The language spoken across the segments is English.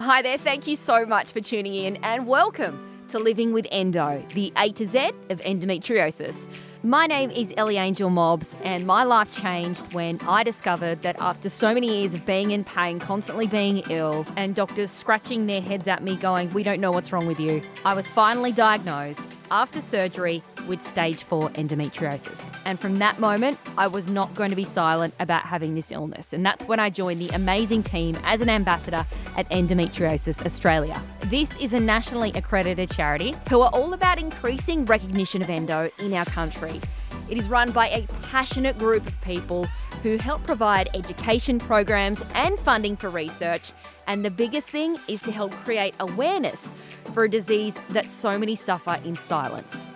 Hi there, thank you so much for tuning in and welcome to Living with Endo, the A to Z of endometriosis. My name is Ellie Angel Mobbs, and my life changed when I discovered that after so many years of being in pain, constantly being ill, and doctors scratching their heads at me going, We don't know what's wrong with you, I was finally diagnosed after surgery with stage 4 endometriosis. And from that moment, I was not going to be silent about having this illness. And that's when I joined the amazing team as an ambassador at Endometriosis Australia. This is a nationally accredited charity who are all about increasing recognition of endo in our country. It is run by a passionate group of people who help provide education programs and funding for research. And the biggest thing is to help create awareness for a disease that so many suffer in silence.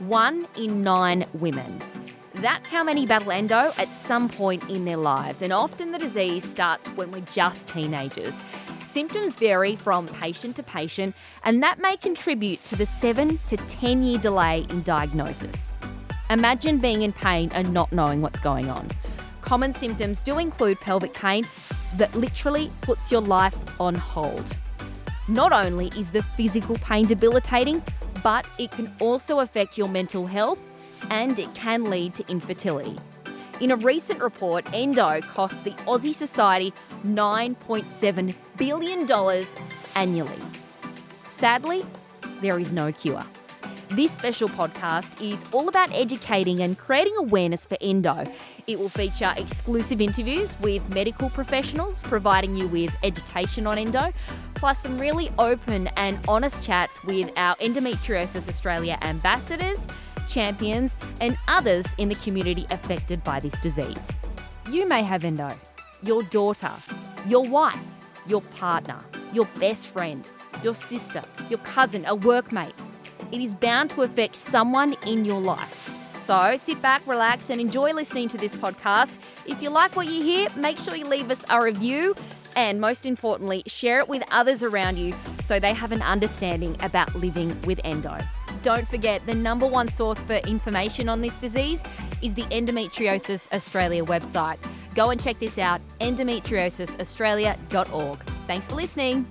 One in nine women. That's how many battle endo at some point in their lives, and often the disease starts when we're just teenagers. Symptoms vary from patient to patient, and that may contribute to the 7 to 10 year delay in diagnosis. Imagine being in pain and not knowing what's going on. Common symptoms do include pelvic pain that literally puts your life on hold. Not only is the physical pain debilitating, but it can also affect your mental health and it can lead to infertility. In a recent report, endo cost the Aussie Society $9.7 billion annually. Sadly, there is no cure. This special podcast is all about educating and creating awareness for endo. It will feature exclusive interviews with medical professionals, providing you with education on endo, plus some really open and honest chats with our Endometriosis Australia ambassadors champions, and others in the community affected by this disease. You may have endo, your daughter, your wife, your partner, your best friend, your sister, your cousin, a workmate. It is bound to affect someone in your life. So sit back, relax, and enjoy listening to this podcast. If you like what you hear, make sure you leave us a review and most importantly, share it with others around you so they have an understanding about living with endo. Don't forget, the number one source for information on this disease is the Endometriosis Australia website. Go and check this out endometriosisaustralia.org. Thanks for listening.